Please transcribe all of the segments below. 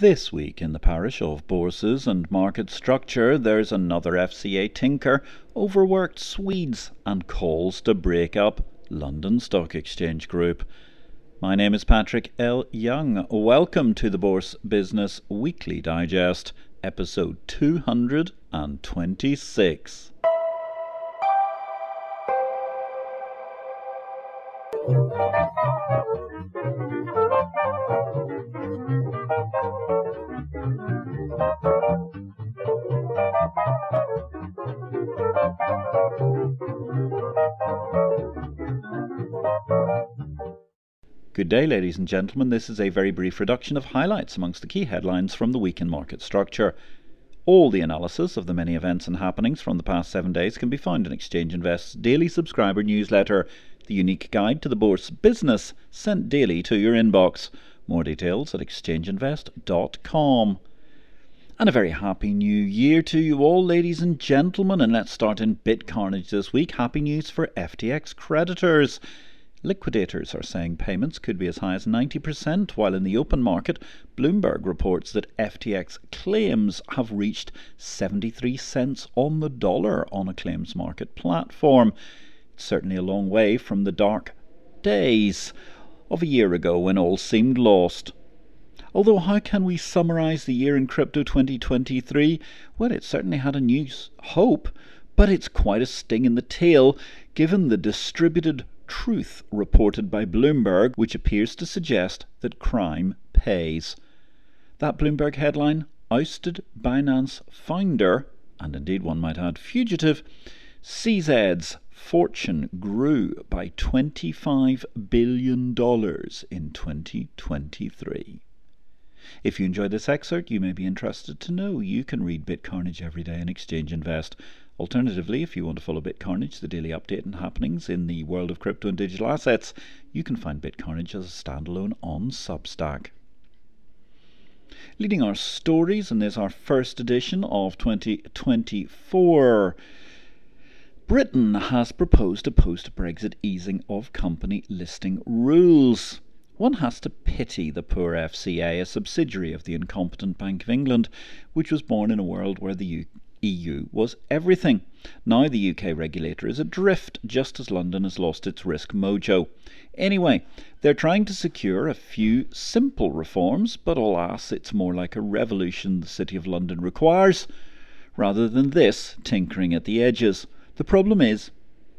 This week in the parish of Bourses and Market Structure, there's another FCA tinker, overworked Swedes, and calls to break up London Stock Exchange Group. My name is Patrick L. Young. Welcome to the Bourse Business Weekly Digest, episode 226. Good day, ladies and gentlemen. This is a very brief reduction of highlights amongst the key headlines from the week in market structure. All the analysis of the many events and happenings from the past seven days can be found in Exchange Invest's daily subscriber newsletter, the unique guide to the bourse business sent daily to your inbox. More details at exchangeinvest.com. And a very happy new year to you all, ladies and gentlemen. And let's start in BitCarnage this week. Happy news for FTX creditors. Liquidators are saying payments could be as high as 90%, while in the open market, Bloomberg reports that FTX claims have reached 73 cents on the dollar on a claims market platform. It's certainly a long way from the dark days of a year ago when all seemed lost. Although, how can we summarize the year in crypto 2023? Well, it certainly had a new hope, but it's quite a sting in the tail given the distributed truth reported by Bloomberg, which appears to suggest that crime pays. That Bloomberg headline ousted Binance founder, and indeed one might add fugitive, CZ's fortune grew by $25 billion in 2023. If you enjoyed this excerpt, you may be interested to know you can read BitCarnage every day in Exchange Invest. Alternatively, if you want to follow BitCarnage, the daily update and happenings in the world of crypto and digital assets, you can find BitCarnage as a standalone on Substack. Leading our stories, and this is our first edition of 2024. Britain has proposed a post Brexit easing of company listing rules. One has to pity the poor FCA, a subsidiary of the incompetent Bank of England, which was born in a world where the EU was everything. Now the UK regulator is adrift, just as London has lost its risk mojo. Anyway, they're trying to secure a few simple reforms, but alas, it's more like a revolution the City of London requires, rather than this tinkering at the edges. The problem is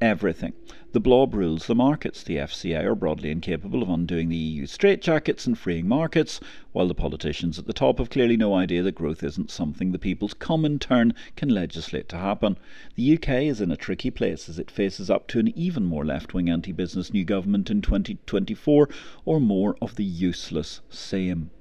everything. The blob rules the markets. The FCA are broadly incapable of undoing the EU straitjackets and freeing markets, while the politicians at the top have clearly no idea that growth isn't something the people's common turn can legislate to happen. The UK is in a tricky place as it faces up to an even more left wing anti business new government in 2024, or more of the useless same.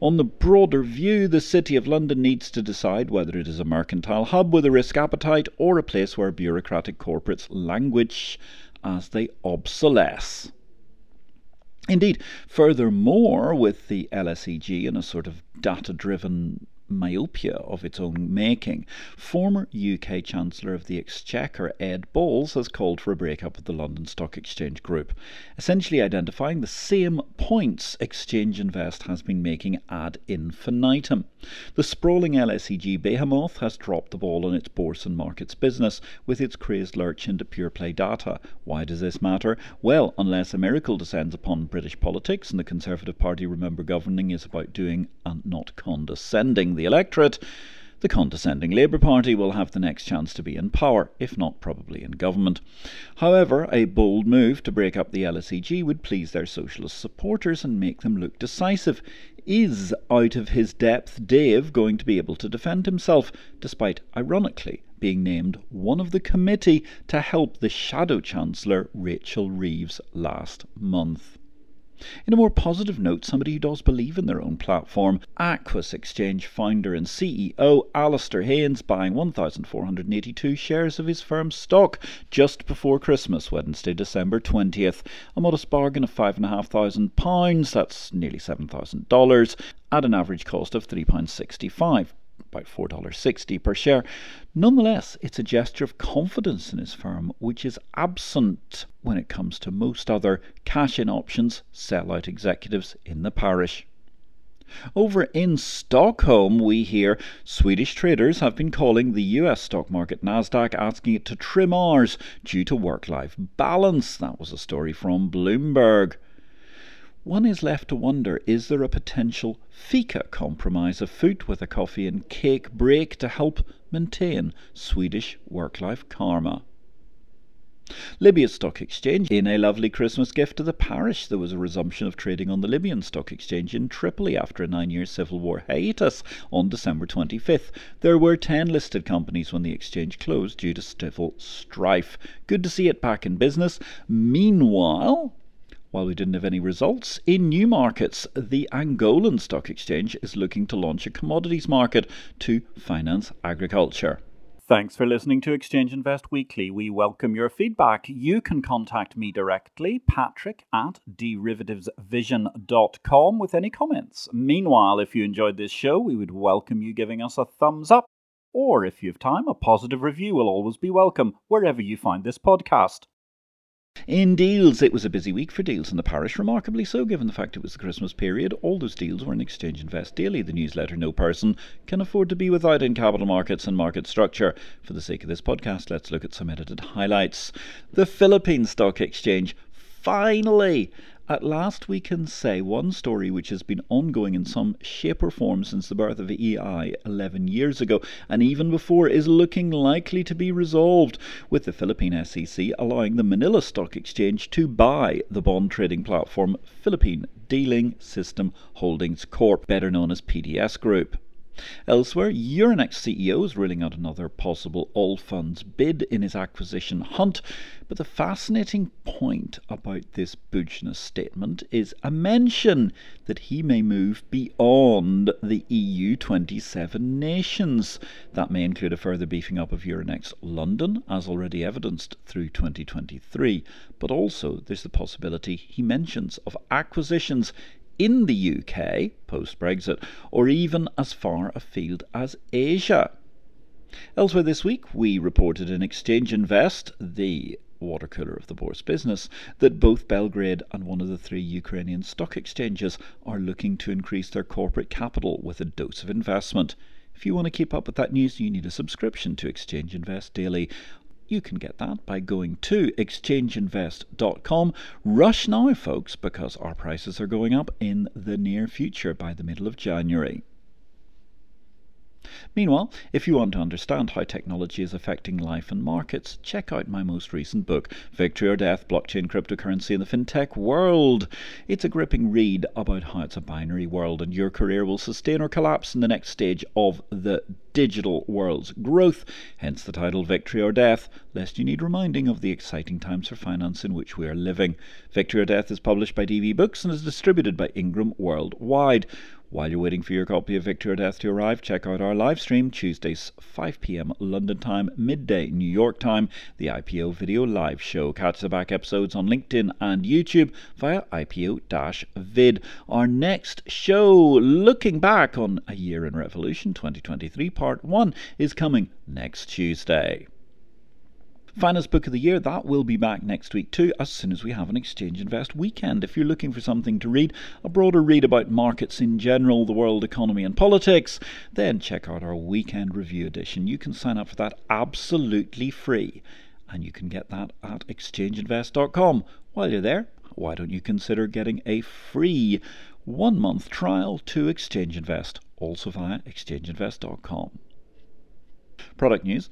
On the broader view, the City of London needs to decide whether it is a mercantile hub with a risk appetite or a place where bureaucratic corporates languish as they obsolesce. Indeed, furthermore, with the LSEG in a sort of data driven myopia of its own making, former UK Chancellor of the Exchequer Ed Balls has called for a breakup of the London Stock Exchange Group, essentially identifying the same points Exchange Invest has been making ad infinitum. The sprawling LSEG behemoth has dropped the ball on its bourse and markets business with its crazed lurch into pure play data. Why does this matter? Well, unless a miracle descends upon British politics and the Conservative Party remember governing is about doing and not condescending the electorate, the condescending Labour Party will have the next chance to be in power, if not probably in government. However, a bold move to break up the LSEG would please their socialist supporters and make them look decisive. Is out of his depth Dave going to be able to defend himself, despite, ironically, being named one of the committee to help the Shadow Chancellor Rachel Reeves last month? In a more positive note, somebody who does believe in their own platform, Aquis Exchange founder and CEO Alasdair Haynes buying 1,482 shares of his firm's stock just before Christmas, Wednesday, December 20th. A modest bargain of £5,500, that's nearly $7,000, at an average cost of £3.65 about $4.60 per share. Nonetheless, it's a gesture of confidence in his firm, which is absent when it comes to most other cash in options sell out executives in the parish. Over in Stockholm, we hear Swedish traders have been calling the US stock market Nasdaq asking it to trim hours due to work life balance. That was a story from Bloomberg. One is left to wonder is there a potential fika compromise of food with a coffee and cake break to help maintain Swedish work life karma? Libya's stock exchange. In a lovely Christmas gift to the parish, there was a resumption of trading on the Libyan stock exchange in Tripoli after a nine year civil war hiatus on December 25th. There were 10 listed companies when the exchange closed due to civil strife. Good to see it back in business. Meanwhile, while we didn't have any results, in new markets, the Angolan Stock Exchange is looking to launch a commodities market to finance agriculture. Thanks for listening to Exchange Invest Weekly. We welcome your feedback. You can contact me directly, patrick at derivativesvision.com, with any comments. Meanwhile, if you enjoyed this show, we would welcome you giving us a thumbs up, or if you have time, a positive review will always be welcome wherever you find this podcast. In deals, it was a busy week for deals in the parish, remarkably so, given the fact it was the Christmas period. All those deals were in Exchange Invest Daily, the newsletter no person can afford to be without in capital markets and market structure. For the sake of this podcast, let's look at some edited highlights. The Philippine Stock Exchange finally at last, we can say one story which has been ongoing in some shape or form since the birth of EI 11 years ago, and even before, is looking likely to be resolved, with the Philippine SEC allowing the Manila Stock Exchange to buy the bond trading platform Philippine Dealing System Holdings Corp., better known as PDS Group. Elsewhere, Euronext CEO is ruling out another possible all funds bid in his acquisition hunt. But the fascinating point about this Business statement is a mention that he may move beyond the EU 27 nations. That may include a further beefing up of Euronext London, as already evidenced through 2023. But also, there's the possibility he mentions of acquisitions in the UK post Brexit, or even as far afield as Asia. Elsewhere this week, we reported in Exchange Invest, the water cooler of the Bourse business, that both Belgrade and one of the three Ukrainian stock exchanges are looking to increase their corporate capital with a dose of investment. If you want to keep up with that news, you need a subscription to Exchange Invest Daily. You can get that by going to exchangeinvest.com. Rush now, folks, because our prices are going up in the near future by the middle of January. Meanwhile, if you want to understand how technology is affecting life and markets, check out my most recent book, Victory or Death Blockchain, Cryptocurrency, and the FinTech World. It's a gripping read about how it's a binary world and your career will sustain or collapse in the next stage of the digital world's growth, hence the title Victory or Death, lest you need reminding of the exciting times for finance in which we are living. Victory or Death is published by DV Books and is distributed by Ingram Worldwide. While you're waiting for your copy of Victor or Death to arrive, check out our live stream Tuesdays 5 p.m. London time, midday New York time, the IPO video live show. Catch the back episodes on LinkedIn and YouTube via IPO-vid. Our next show, looking back on a year in revolution 2023 part 1 is coming next Tuesday. Finance Book of the Year, that will be back next week too, as soon as we have an Exchange Invest weekend. If you're looking for something to read, a broader read about markets in general, the world economy and politics, then check out our weekend review edition. You can sign up for that absolutely free, and you can get that at exchangeinvest.com. While you're there, why don't you consider getting a free one month trial to Exchange Invest, also via exchangeinvest.com. Product news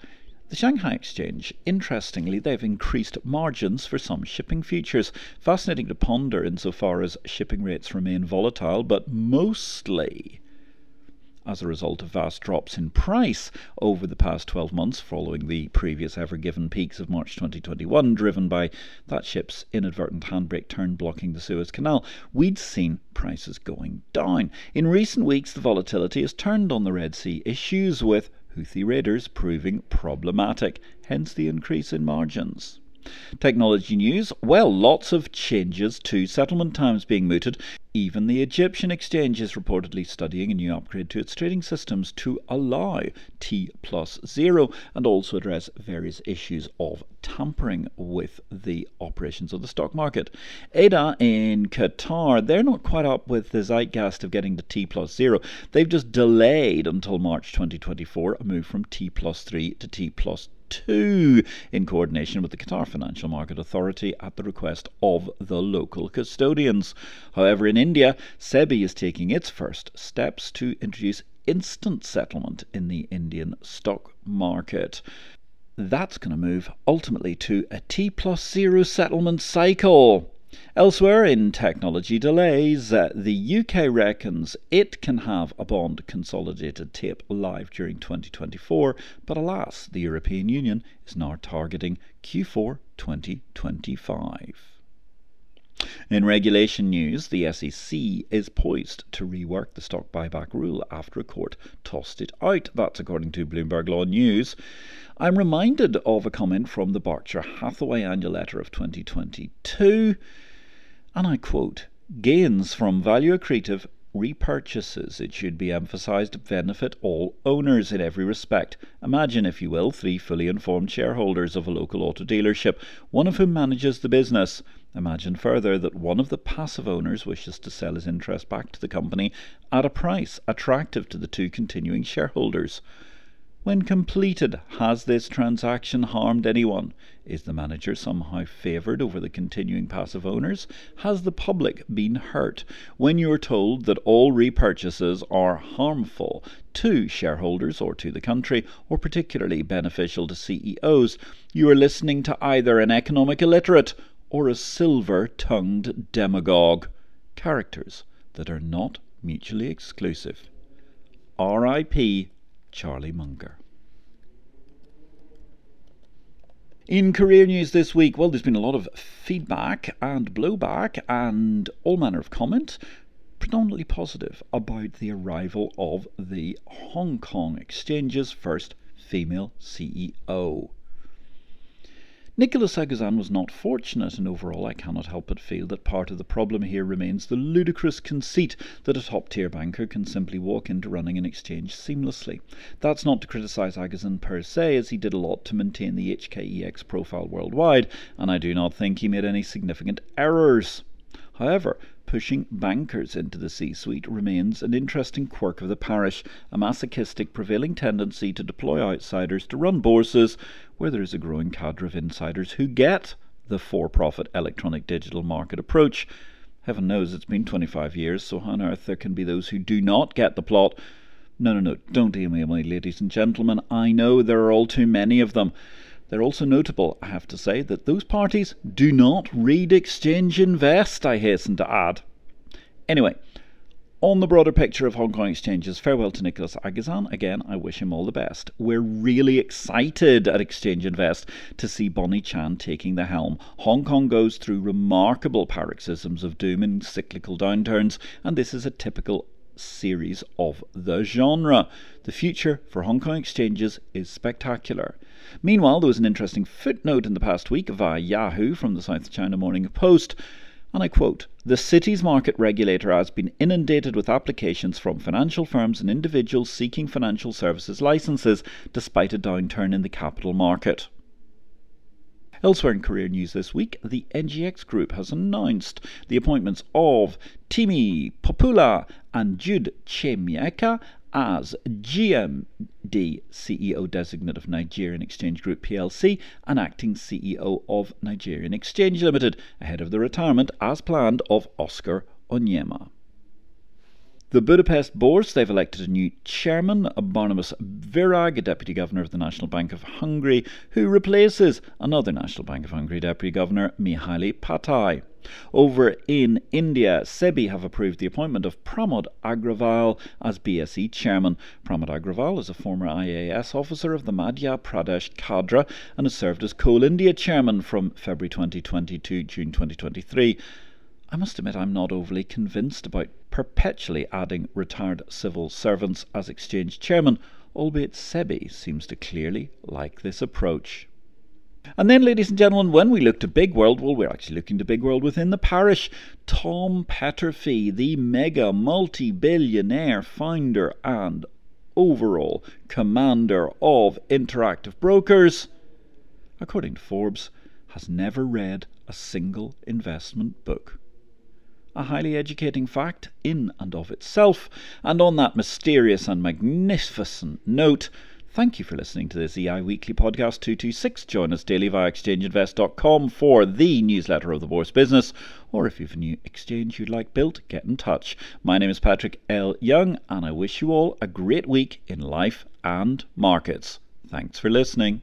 the Shanghai Exchange, interestingly, they've increased margins for some shipping futures. Fascinating to ponder insofar as shipping rates remain volatile, but mostly as a result of vast drops in price over the past 12 months following the previous ever given peaks of March 2021, driven by that ship's inadvertent handbrake turn blocking the Suez Canal, we'd seen prices going down. In recent weeks, the volatility has turned on the Red Sea issues with Houthi raiders proving problematic, hence the increase in margins. Technology news well, lots of changes to settlement times being mooted. Even the Egyptian exchange is reportedly studying a new upgrade to its trading systems to allow T plus zero and also address various issues of tampering with the operations of the stock market. ADA in Qatar, they're not quite up with the zeitgeist of getting to T plus zero. They've just delayed until March 2024 a move from T plus three to T plus 2 in coordination with the Qatar Financial Market Authority at the request of the local custodians. However, in India, SEBI is taking its first steps to introduce instant settlement in the Indian stock market. That's going to move ultimately to a T plus zero settlement cycle. Elsewhere in technology delays, uh, the UK reckons it can have a bond consolidated tape live during 2024, but alas, the European Union is now targeting Q4 2025. In regulation news, the SEC is poised to rework the stock buyback rule after a court tossed it out. That's according to Bloomberg Law News. I'm reminded of a comment from the Berkshire Hathaway annual letter of 2022 and I quote, gains from value accretive repurchases, it should be emphasized, benefit all owners in every respect. Imagine, if you will, three fully informed shareholders of a local auto dealership, one of whom manages the business. Imagine further that one of the passive owners wishes to sell his interest back to the company at a price attractive to the two continuing shareholders. When completed, has this transaction harmed anyone? Is the manager somehow favoured over the continuing passive owners? Has the public been hurt? When you are told that all repurchases are harmful to shareholders or to the country, or particularly beneficial to CEOs, you are listening to either an economic illiterate or a silver tongued demagogue. Characters that are not mutually exclusive. R.I.P. Charlie Munger. In career news this week, well, there's been a lot of feedback and blowback and all manner of comment, predominantly positive, about the arrival of the Hong Kong Exchange's first female CEO. Nicolas Aguzin was not fortunate, and overall I cannot help but feel that part of the problem here remains the ludicrous conceit that a top tier banker can simply walk into running an exchange seamlessly. That's not to criticise Aguzin per se, as he did a lot to maintain the HKEX profile worldwide, and I do not think he made any significant errors. However, pushing bankers into the C suite remains an interesting quirk of the parish, a masochistic prevailing tendency to deploy outsiders to run bourses where there is a growing cadre of insiders who get the for profit electronic digital market approach. Heaven knows it's been 25 years, so how on earth there can be those who do not get the plot? No, no, no, don't email me, ladies and gentlemen. I know there are all too many of them. They're also notable, I have to say, that those parties do not read Exchange Invest, I hasten to add. Anyway, on the broader picture of Hong Kong exchanges, farewell to Nicolas Aguzin. Again, I wish him all the best. We're really excited at Exchange Invest to see Bonnie Chan taking the helm. Hong Kong goes through remarkable paroxysms of doom and cyclical downturns, and this is a typical series of the genre. The future for Hong Kong exchanges is spectacular. Meanwhile, there was an interesting footnote in the past week via Yahoo from the South China Morning Post. And I quote The city's market regulator has been inundated with applications from financial firms and individuals seeking financial services licenses despite a downturn in the capital market. Elsewhere in career news this week, the NGX Group has announced the appointments of Temi Popoola and Jude Chiemeka as GMD CEO designate of Nigerian Exchange Group plc and acting CEO of Nigerian Exchange Limited, ahead of the retirement, as planned, of Oscar Onyema. The Budapest Bourse, they've elected a new chairman, Barnabas Virag, a deputy governor of the National Bank of Hungary, who replaces another National Bank of Hungary deputy governor, Mihaly Patai. Over in India, SEBI have approved the appointment of Pramod Agrawal as BSE chairman. Pramod Agrawal is a former IAS officer of the Madhya Pradesh cadre and has served as Coal India chairman from February 2020 to June 2023. I must admit I'm not overly convinced about perpetually adding retired civil servants as exchange chairman, albeit SEBI seems to clearly like this approach. And then, ladies and gentlemen, when we look to Big World, well, we're actually looking to Big World within the parish. Tom Peterffy, the mega multi billionaire founder and overall commander of Interactive Brokers, according to Forbes, has never read a single investment book. A highly educating fact in and of itself, and on that mysterious and magnificent note, Thank you for listening to this EI Weekly Podcast 226. Join us daily via exchangeinvest.com for the newsletter of the Bourse Business, or if you have a new exchange you'd like built, get in touch. My name is Patrick L. Young, and I wish you all a great week in life and markets. Thanks for listening.